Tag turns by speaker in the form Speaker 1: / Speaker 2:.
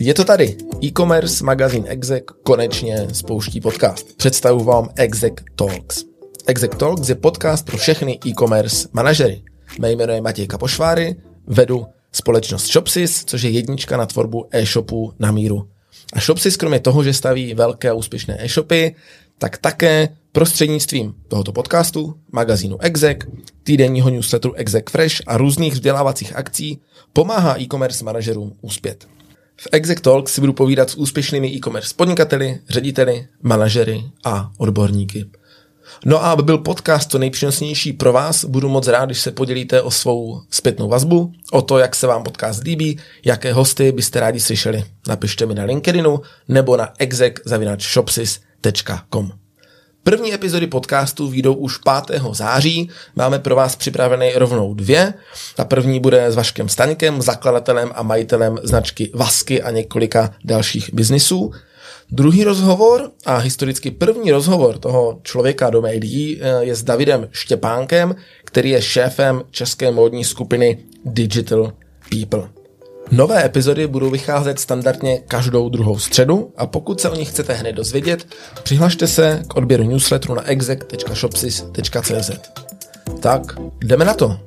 Speaker 1: Je to tady. E-commerce magazín Exec konečně spouští podcast. Představu vám Exec Talks. Exec Talks je podcast pro všechny e-commerce manažery. Mé jméno je Matěj Kapošváry, vedu společnost Shopsys, což je jednička na tvorbu e-shopů na míru. A Shopsys kromě toho, že staví velké a úspěšné e-shopy, tak také prostřednictvím tohoto podcastu, magazínu Exec, týdenního newsletteru Exec Fresh a různých vzdělávacích akcí pomáhá e-commerce manažerům úspět. V Exec Talk si budu povídat s úspěšnými e-commerce podnikateli, řediteli, manažery a odborníky. No a aby byl podcast to nejpřínosnější pro vás, budu moc rád, když se podělíte o svou zpětnou vazbu, o to, jak se vám podcast líbí, jaké hosty byste rádi slyšeli. Napište mi na LinkedInu nebo na exec.shopsys.com. První epizody podcastu výjdou už 5. září. Máme pro vás připravené rovnou dvě. Ta první bude s Vaškem Staňkem, zakladatelem a majitelem značky Vasky a několika dalších biznisů. Druhý rozhovor a historicky první rozhovor toho člověka do médií eh, je s Davidem Štěpánkem, který je šéfem české módní skupiny Digital People. Nové epizody budou vycházet standardně každou druhou středu a pokud se o nich chcete hned dozvědět, přihlašte se k odběru newsletteru na exec.shopsys.cz. Tak, jdeme na to.